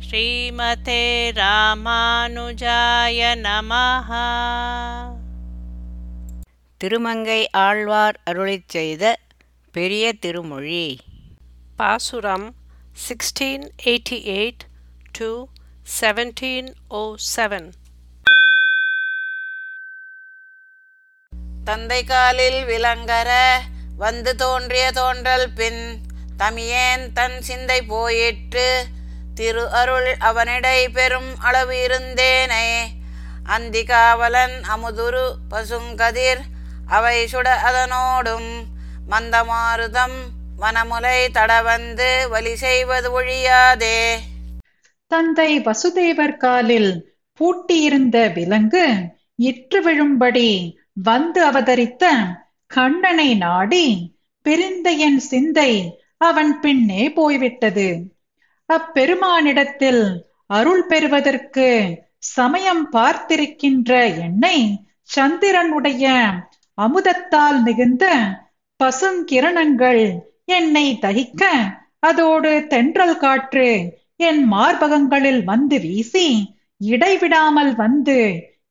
ஸ்ரீமதே ராமானுஜாய நமஹ. திருமங்கை ஆழ்வார் அருளிச் செய்த பெரிய திருமொழி. பாசுரம் 1688 to 1707 தந்தை காலில் விலங்கர வந்து தோன்றிய தோன்றல் பின் தமியேன் தன் சிந்தை போயிற்று. திரு அருள் அவனிடை பெரும் அளவு இருந்தேனே. அந்திகாவலன் அமுதுரு பசுங்கதிர் அவை சுட அதனோடும் மந்தமாருதம் வனமுலை தடவந்து வலி செய்வது ஒழியாதே. தந்தை வசுதேவர் காலில் பூட்டியிருந்த விலங்கு இற்று விழும்படி வந்து அவதரித்த கண்ணனை நாடி பிரிந்த என் சிந்தை அவன் பின்னே போய்விட்டது. அப்பெருமானிடத்தில் அருள் பெறுவதற்கு சமயம் பார்த்திருக்கின்ற என்னை சந்திரனுடைய அமுதத்தால் மிகுந்த பசுங்கிரணங்கள் என்னை தகிக்க அதோடு தென்றல் காற்று என் மார்பகங்களில் வந்து வீசி இடைவிடாமல் வந்து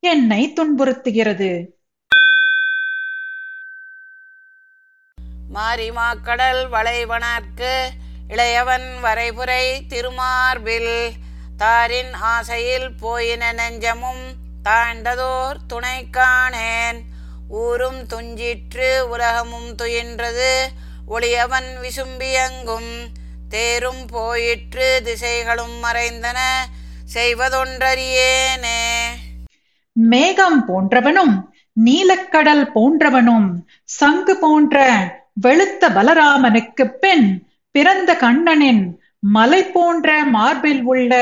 என்னை துன்புறுத்துகிறது. மாரிமாக்கடல் வளைவனர்க்கு இளையவன் வரைபுரை திருமார்பில் தாரின் ஆசையில் போயின நெஞ்சமும் தாழ்ந்ததோர் துணை காணேன். ஊரும் துஞ்சிற்று உலகமும் துயின்றது ஒளியவன் விசும்பியங்கும். தேரும் போயிற்று திசைகளும் மறைந்தன செய்வதொன்றறியேனே. மேகம் போன்றவனும் நீலக்கடல் போன்றவனும் சங்கு போன்ற வெளுத்த பலராமனுக்கு பின் பிறந்த கண்ணனின் மலை போன்ற மார்பில் உள்ள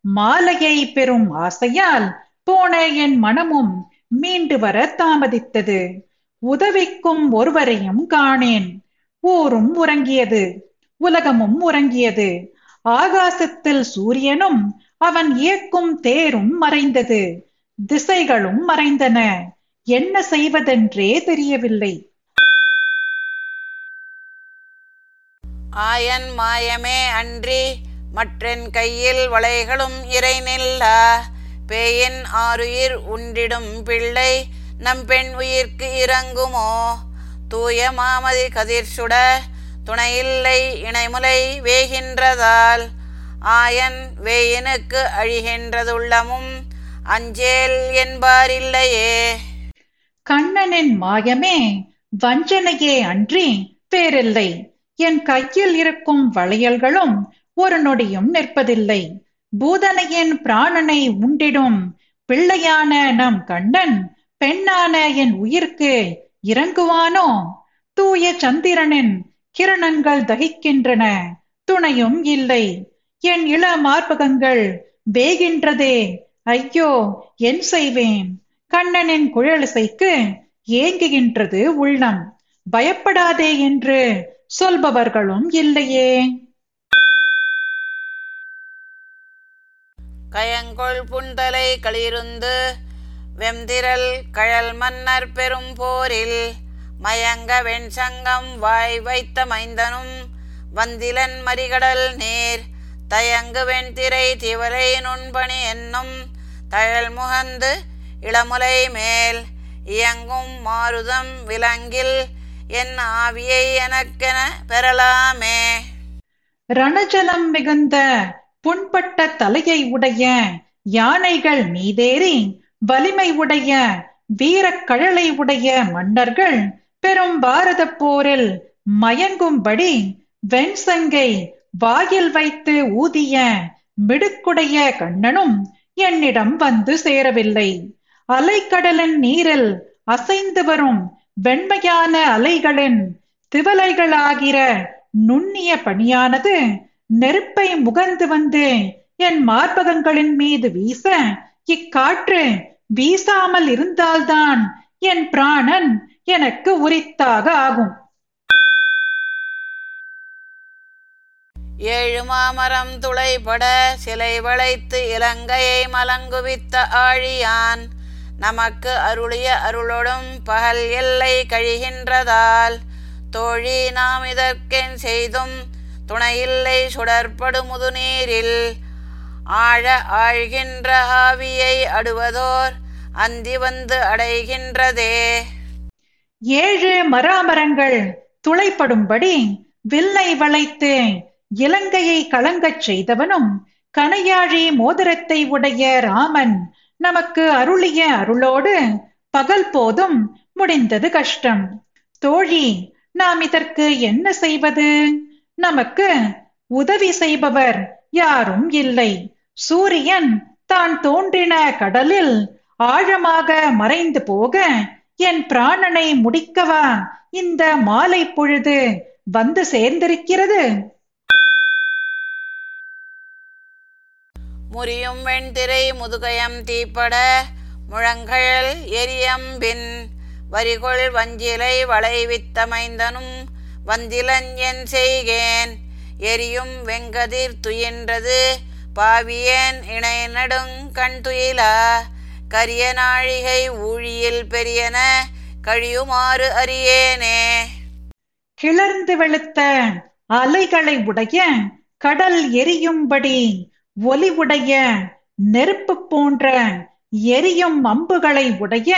மாலையை பெறும் ஆசையால் போன என் மனமும் மீண்டு வர தாமதித்தது. உதவிக்கும் ஒருவரையும் காணேன். ஊரும் உறங்கியது. உலகமும் உறங்கியது. ஆகாசத்தில் சூரியனும் அவன் இயக்கும் தேரும் மறைந்தது. திசைகளும் மறைந்தன. என்ன செய்வதென்றே தெரியவில்லை. ஆயன் மாயமே அன்றி மற்றென் கையில் வளைகளும் இறை நில்லா பேயின் ஆறுயிர் உண்டிடும் பிள்ளை நம் பெண் உயிர்க்கு இறங்குமோ? தூய மாமதி கதிர் சுட துணையில்லை இணைமுலை வேகின்றதால் ஆயன் வேயினுக்கு அழிகின்றதுள்ளமும் அஞ்சேல் என்பாரில்லையே. கண்ணனின் மாயமே வஞ்சனையே அன்றி பேரில்லை என் கையில் இருக்கும் வளையல்களும் ஒரு நொடியும் நிற்பதில்லை. பூதனையின் பிராணனை உண்டிடும். பிள்ளையான நம் கண்ணன் பெண்ணான என் உயிர்க்கு இறங்குவானோ? தூய சந்திரனின் கிரணங்கள் தகிக்கின்றன துணையும் இல்லை. என் இள மார்பகங்கள் வேகின்றதே. ஐயோ என் செய்வேன்? கண்ணனின் குழலிசைக்கு ஏங்குகின்றது உள்ளம். பயப்படாதே என்று சொல்பவர்களும் இல்லையே. கயங்கொள் புன்தலை களிருந்து வெம்திரல் கழல் மன்னர் பெரும் போரில் மயங்க வெண்சங்கம் வாய் வைத்த மைந்தனும் வந்திலன் மறிகடல் நீர் தயங்கு வெண்திரை திவரை நுண்பணி என்னும் தழல் முகந்து இளமுலை மேல் இயங்கும் மாருதம் விலங்கில் என் ஆவியை எனக்கென பெறலாமே. ரணஜலம் மிகுந்த புண்பட்ட தலையை உடைய யானைகள் மீதேறி வலிமை உடைய வீரக் கழலை உடைய மன்னர்கள் பெரும் பாரத போரில் மயங்கும்படி வெண்சங்கை வாயில் வைத்து ஊதிய மிடுக்குடைய கண்ணனும் என்னிடம் வந்து சேரவில்லை. அலைக்கடலின் நீரில் அசைந்து வரும் வெண்மையான அலைகளின் திவலைகளாகிற நுண்ணிய பணியானது நெருப்பை முகந்து வந்து என் மார்பகங்களின் மீது வீச இக்காற்று வீசாமல் இருந்தால்தான் என் பிராணன் எனக்கு உரித்தாக ஆகும். ஏழு மாமரம் துளைபட சிலை வளைத்து இலங்கையை மலங்குவித்த ஆழியான். நமக்கு அருளிய அருளோடும் பகல் எல்லை கழிகின்றதால் தோழி நாம் இதற்கென் செய்தும் துணையில்லை சுடற்படு முதுநீரில். ஆழ ஆழ்கின்ற ஆவியை அடுவதோர் அந்தி வந்து அடைகின்றதே. ஏழு மராமரங்கள் துளைப்படும்படி வில்லை வளைத்து இலங்கையை கலங்கச் செய்தவனும் கனையாழி மோதிரத்தை உடைய ராமன் நமக்கு அருளிய அருளோடு பகல் போதும் முடிந்தது கஷ்டம். தோழி நாம் இதற்கு என்ன செய்வது? நமக்கு உதவி செய்பவர் யாரும் இல்லை. சூரியன் தான் தோன்றின கடலில் ஆழமாக மறைந்து போக என் பிராணனை முடிக்கவா இந்த மாலை பொழுது வந்து சேர்ந்திருக்கிறது? முறியும் வெண்திரை முதுகயம் தீப்பட முழங்கழல் எரியம்பின் வரிகொள் வஞ்சிலை வளைவித்தமைந்தனும் வந்திலன் என் செய்கேன். எரியும் வெங்கதிர் துயின்றது பாவியேன் இணை நடுங் கண் துயிலா கரிய நாழிகை ஊழியில் பெரியன கழியுமாறு அறியேனே. கிளர்ந்து வெளுத்த அலைகளை உடைய கடல் எரியும்படி ஒலி உடைய நெருப்பு போன்ற எரியும் அம்புகளை உடைய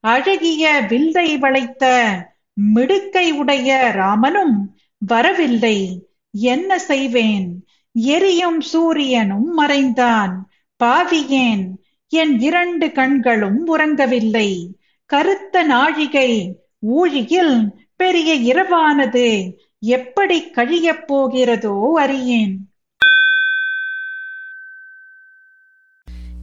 அழகிய வில்லை வளைத்த மிடுக்கை உடைய ராமனும் வரவில்லை. என்ன செய்வேன்? எரியும் சூரியனும் மறைந்தான். பாவியேன். என் இரண்டு கண்களும் உறங்கவில்லை. கருத்த நாழிகை ஊழியில் பெரிய இரவானது. எப்படி கழியப் போகிறதோ அறியேன்.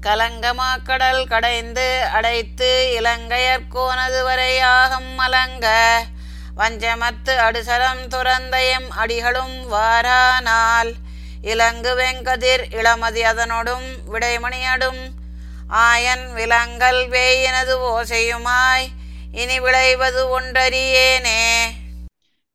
கலங்கமா கடல் கடைந்து அடைத்து இலங்கையர்கோனது வரையாகும் மலங்க. வஞ்சமத்து அடுசரம் துறந்தயம் அடிகளும் வாரானால். இலங்கு வெங்கதிர் இளமதி அதனொடும் விடைமணியடும் ஆயன் விலங்கல் வேயினது ஓசையுமாய். இனி விளைவது ஒன்றறியேனே.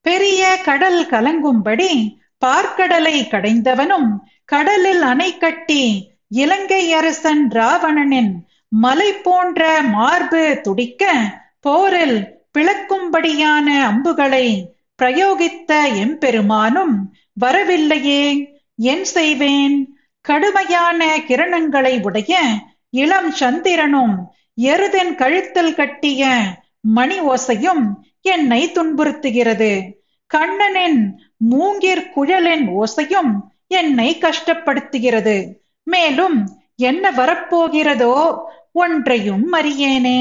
பெரிய கடல் கலங்கும்படி பார்க்கடலை கடைந்தவனும் கடலில் அணை கட்டி இலங்கை அரசன் ராவணனின் மலை போன்ற மார்பு துடிக்க போரில் பிளக்கும்படியான அம்புகளை பிரயோகித்த எம்பெருமானும் வரவில்லையே. என் செய்வேன்? கடுமையான கிரணங்களை உடைய இளம் சந்திரனும் எருதன் கழுத்தில் கட்டிய மணி ஓசையும் என்னை துன்புறுத்துகிறது. கண்ணனின் மூங்கிற் குழலின் ஓசையும் என்னை கஷ்டப்படுத்துகிறது. மேலும் என்ன வரப்போகிறதோ ஒன்றையும் அறியேனே.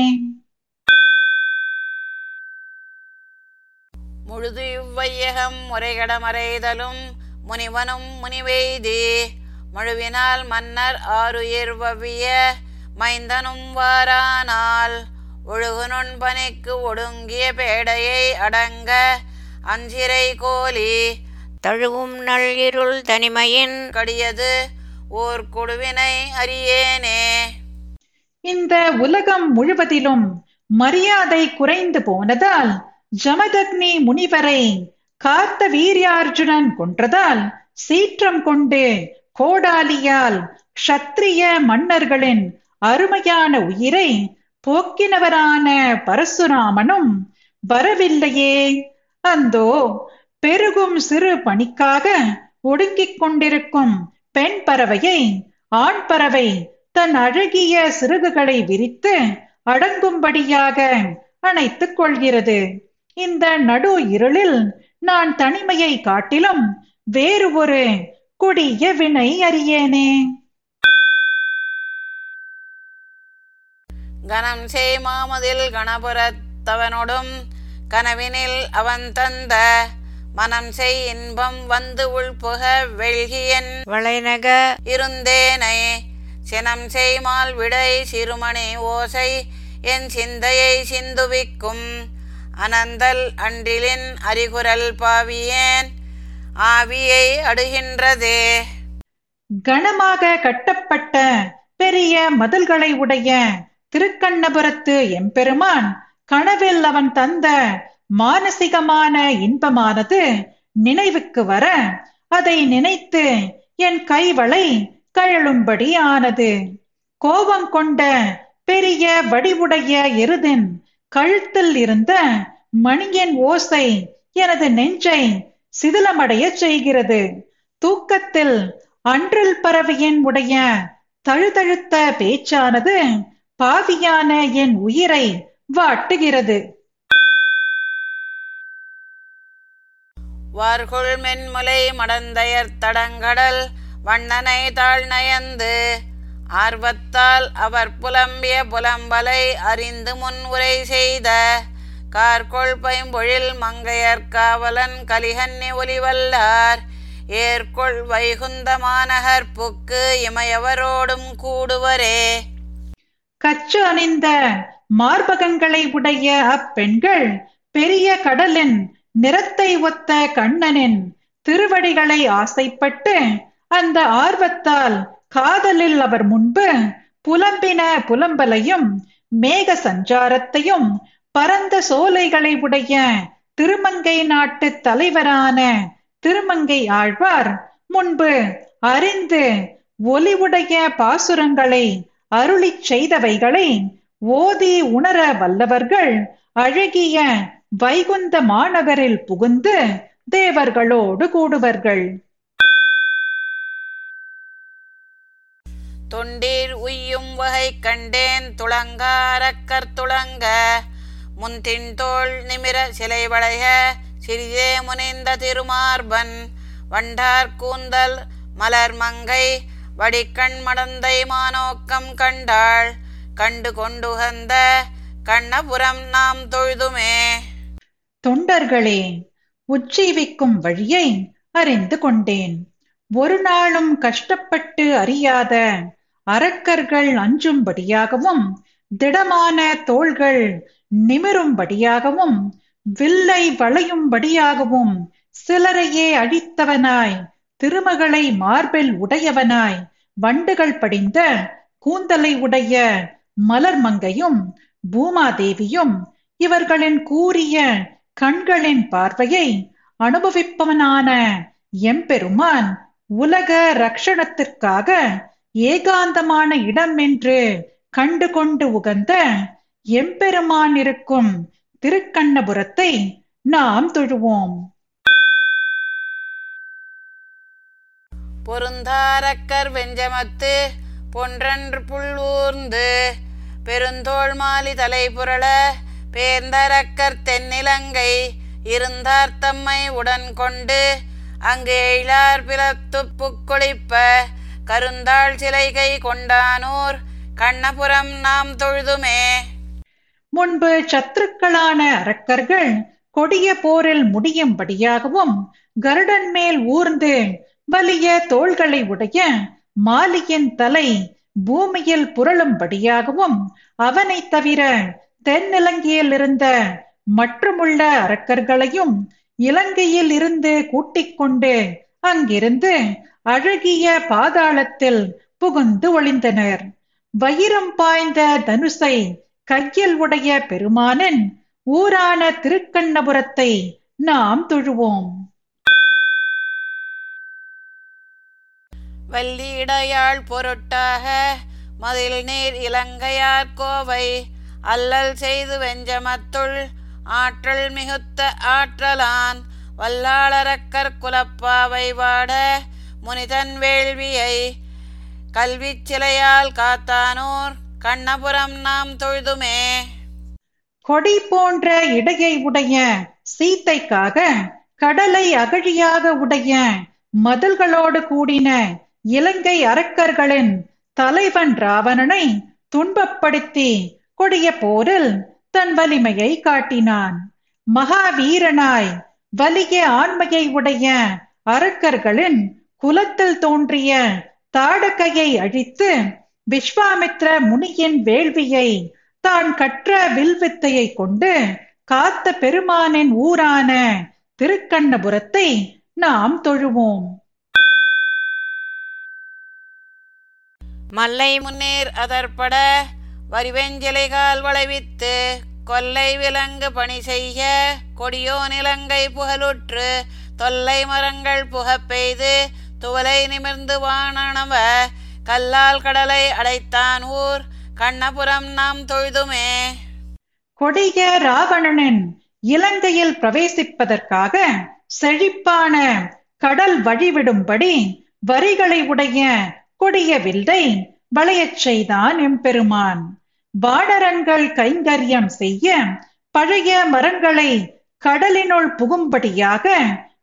முழுது இவ்வையகம் முறைகடமறைதலும் முனிவனும் முனிவெய்தி முழுவினால் மன்னர் ஆறுயிர் வவிய மைந்தனும் வாரானால் ஒழுகு நுண்பனைக்கு ஒடுங்கிய பேடையை அடங்க அஞ்சிரை கோலி தழுவும் நள்ளிருள் தனிமையின் கடியது ஓர் கொடுவினை அறியேனே. இந்த உலகம் முழுவதிலும் மரியாதை குறைந்து போனதால் ஜமதக்னி முனிவரை காத்த வீரியார்ஜுனன் கொன்றதால் சீற்றம் கொண்டு கோடாலியால் க்ஷத்ரிய மன்னர்களின் அருமையான உயிரை போக்கினவரான பரசுராமனும் வரவில்லையே. அந்தோ பெருகும் சிறு பணிக்காக ஒடுங்கிக் கொண்டிருக்கும் பெண் பறவையை ஆண் பறவை தன் அழகிய சிறகுகளை விரித்து அடங்கும்படியாக அணைத்துக் கொள்கிறது. இந்த நடு இருளில் நான் தனிமையை காட்டிலும் வேறு ஒரு கொடிய வினை அறியேனே. கணம் செய்மாமதில் கணபுரத்தவனோடும் கனவினில் அவன் தந்த மனம் செய் இன்பம் வந்து உள்புக வெள்கியன். வளைநக இருந்தேனை சினம் செய்மால் விடை சிறுமணி ஓசை என் சிந்தையை சிந்துவிக்கும். அனந்தல் அன்றிலின் அறிகுரல் பாவியேன் ஆவியை அடுகின்றதே. கனமாக கட்டப்பட்ட பெரிய மதில்களை உடைய திருக்கண்ணபுரத்து எம்பெருமான் கனவில் அவன் தந்த மானசிகமான இன்பமானது நினைவுக்கு வர அதை நினைத்து என் கைவளை கழலும்படி ஆனது கோபம் கொண்ட பெரிய வடிவுடைய எருதின் கழுத்தில் இருந்த மணியின் ஓசை எனது நெஞ்சை சிதிலமடைய செய்கிறது. தூக்கத்தில் அன்றல் பறவையின் உடைய தழுதழுத்த பேச்சானது பாவியான என் உயிரை வாட்டுகிறது. வார்கொள் மென்முலை மடந்தையர் தடங்கடல் வண்ணனை தாழ் நயந்து ஆர்வத்தால் அவர் புலம்பிய புலம்பலை அறிந்து முன் உரை செய்த கார்கொள் பைம்பொழில் மங்கையர் காவலன் கலிகன்னி ஒலிவல்லார் ஏற்கொள் வைகுந்த மாநகர் புக்கு இமையவரோடும் கூடுவரே. கச்சு அணிந்த மார்பகங்களை உடைய அப்பெண்கள் பெரிய கடலின் நிறத்தை ஒத்த கண்ணனின் திருவடிகளை ஆசைப்பட்டு அந்த ஆர்வத்தால் காதலில் அவர் முன்பு புலம்பின புலம்பலையும் மேக சஞ்சாரத்தையும் பரந்த சோலைகளை உடைய திருமங்கை நாட்டு தலைவரான திருமங்கை ஆழ்வார் முன்பு அறிந்து ஒலிவுடைய பாசுரங்களை அருளிச் செய்தவைகளை ஓதி உணர வல்லவர்கள் அழகிய வைகுந்த மாநகரில் புகுந்து தேவர்களோடு கூடுவர்கள். தொண்டீர் உய்யும் வகை கண்டேன் துளங்காரக்கர் துளங்க முன்தின்தோள் நிமிர சிலை வளைய சிறிதே முனைந்த திருமார்பன். வண்டார் கூந்தல் மலர் மங்கை வடிக்கண் மடந்தை மானோக்கம் கண்டாள். கண்டு கொண்டுகந்த கண்ணபுரம் நாம் தொழுதுமே. தொண்டர்களே உஜ்ஜீவிக்கும் வழியை அறிந்து கொண்டேன். ஒரு நாளும் கஷ்டப்பட்டு அறியாத அரக்கர்கள் அஞ்சும்படியாகவும் திடமான தோள்கள் நிமிரும்படியாகவும் வில்லை வளையும்படியாகவும் சிலரையே அழித்தவனாய் திருமகளை மார்பில் உடையவனாய் வண்டுகள் படிந்த கூந்தலை உடைய மலர்மங்கையும் பூமாதேவியும் இவர்களின் கூறிய கண்களின் பார்வையை அனுபவிப்பவனான எம்பெருமான் உலக ரக்ஷணத்திற்காக ஏகாந்தமான இடம் என்று கண்டு கொண்டு உகந்த எம்பெருமான் இருக்கும் திருக்கண்ணபுரத்தை நாம் தொழுவோம். பொருந்தாரக்கர் வெஞ்சமத்து பொன்றன்று புள்ளூர்ந்து பெருந்தோள் மாலி தலை புரள பேர்ந்தரக்கர் தென்னிலங்கை இருந்தார் தம்மை உடன் கொண்டு அங்கு எழார் பிளத்து குளிப்ப கருந்தாள் சிலைகை கொண்டானூர் கண்ணபுரம் நாம் தொழுதுமே. முன்பு சத்துருக்களான அரக்கர்கள் கொடிய போரில் முடியும்படியாகவும் கருடன் மேல் ஊர்ந்து வலிய தோள்களை உடைய மாலியின் தலை பூமியில் புரளும்படியாகவும் அவனைத் தவிர தென்னிலங்கையில் இருந்த மற்றுமுள்ள அரக்கர்களையும் இலங்கையில் இருந்து கூட்டிக் கொண்டு அங்கிருந்து அழகிய பாதாளத்தில் புகுந்து ஒளிந்தனர். வைரம் பாய்ந்த தனுசை கையில் உடைய பெருமானின் ஊரான திருக்கண்ணபுரத்தை நாம் தொழுவோம். வல்லிடையாள் பொருட்டாக மதில் நீர் இலங்கையார் கோவை அல்லல் செய்து வெஞ்சமத்துள் ஆற்றல் மிகுத்த ஆற்றலான் வல்லாளரக்கர் குலப்பாவை வாட முனிதன் வேள்வியை கல்வி சிலையால் காத்தானூர் கண்ணபுரம் நாம் தொழுதுமே. கொடி போன்ற இடையை உடைய சீத்தைக்காக கடலை அகழியாக உடைய மதில்களோடு கூடின இலங்கை அரக்கர்களின் தலைவன் ராவணனை துன்பப்படுத்தி கொடிய போரில் தன் வலிமையை காட்டினான். மகாவீரனாய் வலிய ஆண்மையை உடைய அரக்கர்களின் குலத்தில் தோன்றிய தாடகையை அழித்து விஸ்வாமித்ர முனியின் வேள்வியை தான் கற்ற வில்வித்தையை கொண்டு காத்த பெருமானின் ஊரான திருக்கண்ணபுரத்தை நாம் தொழுவோம். மல்லை முன்னேர் அதற்பட வரிவெஞ்சிலைகால் வளைவித்து கொல்லை விலங்கு பணி செய்ய கொடியோ நிலங்கை புகழுற்று தொல்லை மரங்கள் புகப் பெய்து துவலை நிமிர்ந்து வானணவ கல்லால் கடலை அடைத்தான் ஊர் கண்ணபுரம் நாம் தொழுதுமே. கொடிய ராவணனின் இலங்கையில் பிரவேசிப்பதற்காக செழிப்பான கடல் வழிவிடும்படி வரிகளை உடைய கொடிய வில்லை வளையச் செய்தான் எம்பெருமான். பாடரன்கள் கைங்கரியம் செய்ய பழைய மரங்களை கடலினுள் புகும்படியாக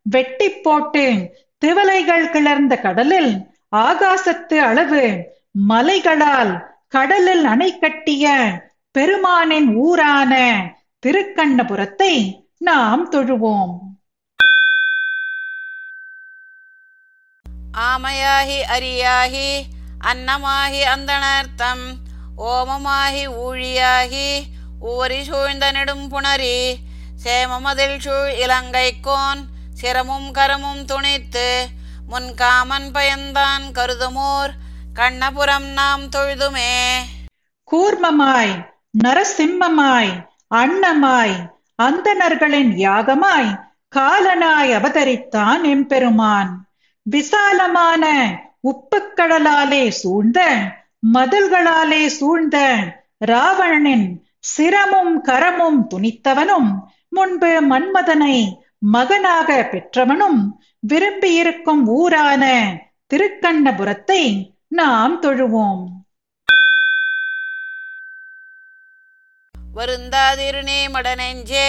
வெட்டி போட்டு திவலைகள் கிளர்ந்த கடலில் ஆகாசத்து அளவு மலைகளால் கடலில் அணை கட்டிய பெருமானின் ஊரான திருக்கண்ணபுரத்தை நாம் தொழுவோம். ஆமையாகி அரியாகி அன்னமாகி அந்தணர்த்தம் ஓமமாகி ஊழியாகி ஊரி சூழ்ந்த நெடும் புணரி சேமமதில் சூழ் இலங்கைக்கோன் சிரமும் கரமும் துணித்து முன்காமன் பயந்தான் கருதுமோர் கண்ணபுரம் நாம் தொழுதுமே. கூர்மமாய் நரசிம்மமாய் அன்னமாய் அந்தணர்களின் யாகமாய் காலனாய் அவதரித்தான் எம்பெருமான். விசாலமான உப்புக்கடலாலே சூழ்ந்த மதில்களாலே சூழ்ந்த ராவணனின் சிரமும் கரமும் துணித்தவனும் முன்பு மன்மதனை மகனாக பெற்றவனும் விரும்பியிருக்கும் ஊரான திருக்கண்ணபுரத்தை நாம் தொழுவோம். வருந்தாதிருநே மடனெஞ்சே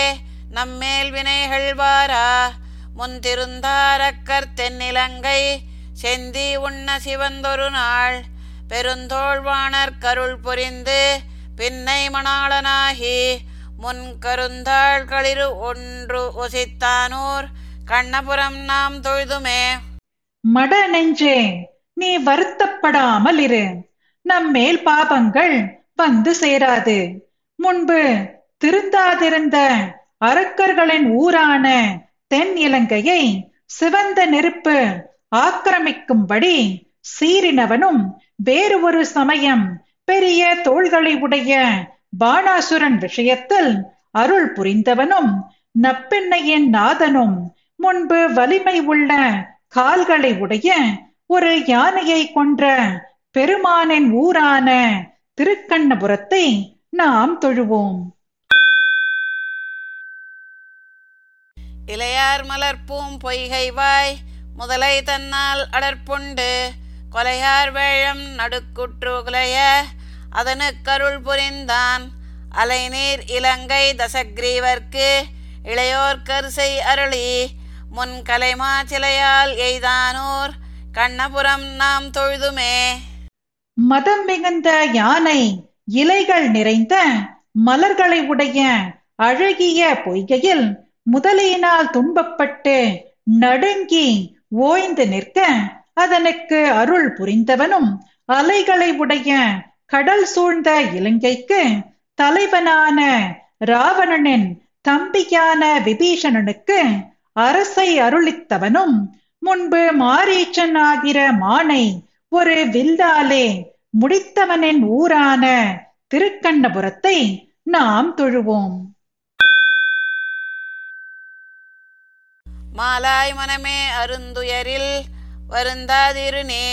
நம்மேல் வினைகள் வாரா. முன்திருந்தாரக்கர் தென்னிலங்கை செந்தி உண்ண சிவந்தொரு நாள். பெருந்தோழ்வாணர் கருள் புரிந்து பின்னை மணாளனாகி முன் கருந்தாள்களிரு ஒன்று ஒசித்தானூர் கண்ணபுரம் நாம் தொழுதுமே. மட நெஞ்சே நீ வருத்தப்படாமல் இரு. நம்மேல் பாபங்கள் வந்து சேராது. முன்பு திருந்தாதிருந்த அரக்கர்களின் ஊரான தென் இலங்கையை சிவந்த நெருப்பு ஆக்கிரமிக்கும்படி சீறினவனும் வேறு ஒரு சமயம் பெரிய தோள்களை உடைய பாணாசுரன் விஷயத்தில் அருள் புரிந்தவனும் நப்பெண்ணையின் நாதனும் முன்பு வலிமை உள்ள கால்களை உடைய ஒரு யானையை கொன்ற பெருமானின் ஊரான திருக்கண்ணபுரத்தை நாம் தொழுவோம். இளையார் மலர்பூம் பொய்கை வாய் முதலை தன்னால் அடற்பொண்டு கொலையார் வேழம் நடுக்குற்று குலைய அதனுக்கருள் புரிந்தான். அலைநீர் இலங்கை தசக்ரீவர்க்கு இளையோர் கருசை அருளி முன் கலைமா சிலையால் எய்தானோர் கண்ணபுரம் நாம் தொழுதுமே. மதம் மிகுந்த யானை இலைகள் நிறைந்த மலர்களை உடைய அழகிய பொய்கையில் முதலையினால் துன்பப்பட்டு நடுங்கி ஓய்ந்து நிற்க அதனுக்கு அருள் புரிந்தவனும் அலைகளை உடைய கடல் சூழ்ந்த இலங்கைக்கு தலைவனான ராவணனின் தம்பியான விபீஷணனுக்கு அரசை அருளித்தவனும் முன்பு மாரீச்சன் ஆகிற மானை ஒரு வில்லாலே முடித்தவனின் ஊரான திருக்கண்ணபுரத்தை நாம் தொழுவோம். மாலாய் மனமே அருந்துயரில் வருந்தாதிருநே.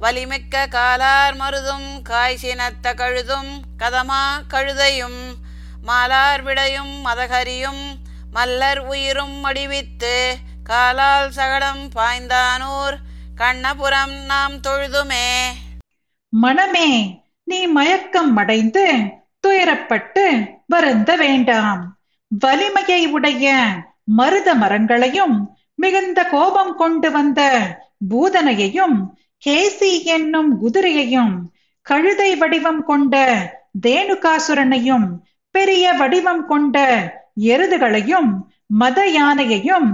வலிமிக்க காலார் மருதும் காய்ச்சினத்த கழுதும் கதமா கழுதையும் மாலார் விடையும் மதகரியும் மல்லர் உயிரும் மடிவித்து காலால் சகடம் பாய்ந்தானூர் கண்ணபுரம் நாம் தொழுதுமே. மனமே நீ மயக்கம் அடைந்து துயரப்பட்டு வருந்த வேண்டாம். வலிமையை உடைய மருத மரங்களையும் மிகுந்த கோபம் கொண்டு வந்த பூதனையையும் கேசி என்னும் குதிரையையும் கழுதை வடிவம் கொண்ட தேனுகாசுரனையும் பெரிய வடிவம் கொண்ட எருதுகளையும் மத யானையையும்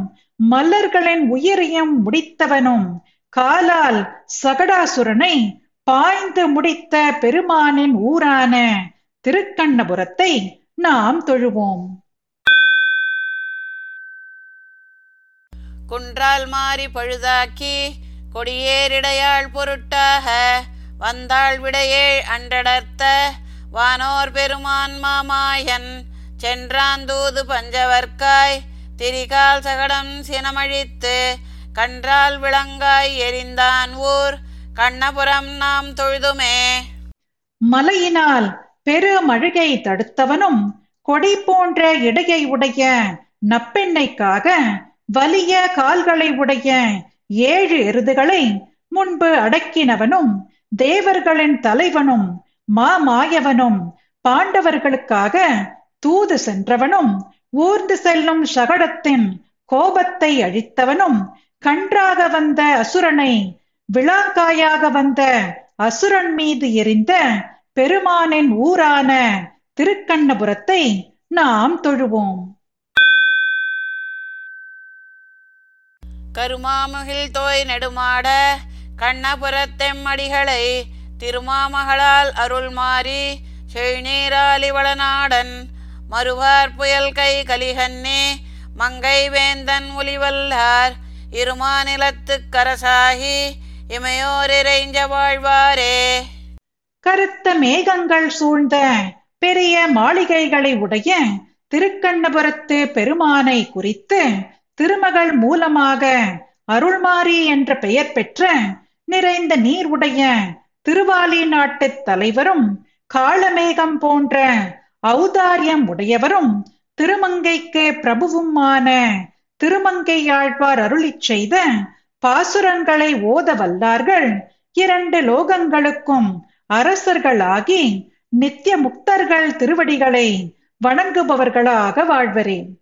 மல்லர்களின் உயிரையும் முடித்தவனும் காலால் சகடாசுரனை பாய்ந்து முடித்த பெருமானின் ஊரான திருக்கண்ணபுரத்தை நாம் தொழுவோம். குன்றால் மாறி பழுதாக்கி கொடியேறிடையாள் பொருட்டாக வந்தாள் விடையே அன்றடர்த்த வானோர் பெருமான் மாமாயன் சென்றாந்தூது பஞ்சவர்க்காய் திரிகால் சகடம் சினமழித்து கன்றால் விளங்காய் எரிந்தான் ஊர் கண்ணபுரம் நாம் தொழுதுமே. மலையினால் பெருமழுகை தடுத்தவனும் கொடி போன்ற இடையை உடைய நப்பெண்ணைக்காக வலிய கால்களை உடைய ஏழு எருதுகளை முன்பு அடக்கினவனும் தேவர்களின் தலைவனும் மாமாயவனும் பாண்டவர்களுக்காக தூது சென்றவனும் ஊர்ந்து செல்லும் சகடத்தின் கோபத்தை அழித்தவனும் கன்றாக வந்த அசுரனை விழாக்காயாக வந்த அசுரன் மீது எரிந்த பெருமானின் ஊரான திருக்கண்ணபுரத்தை நாம் தொழுவோம். கருமாமுகில் தோய் நெடுமாட கண்ணபுரத்தெம்மடிகளை திருமாமகளால் அருள் மாறி செழுநீராலிவளநாடன் மறுவார் புயல் கை கலிகன்னே மங்கை வேந்தன் ஒலிவல்லார் இருமாநிலத்து கரசாகி இமையோரிறைஞ்ச வாழ்வாரே. கருத்த மேகங்கள் சூழ்ந்த பெரிய மாளிகைகளை உடைய திருக்கண்ணபுரத்து பெருமானை குறித்து திருமகள் மூலமாக அருள்மாரி என்ற பெயர் பெற்ற நிறைந்த நீர் உடைய திருவாலி நாட்டு தலைவரும் காளமேகம் போன்ற ஔதாரியம் உடையவரும் திருமங்கைக்கு பிரபுவுமான திருமங்கையாழ்வார் அருளிச் செய்த பாசுரங்களை ஓத வல்லார்கள் இரண்டு லோகங்களுக்கும் அரசர்களாகி நித்திய முக்தர்கள் திருவடிகளை வணங்குபவர்களாக வாழ்வரேன்.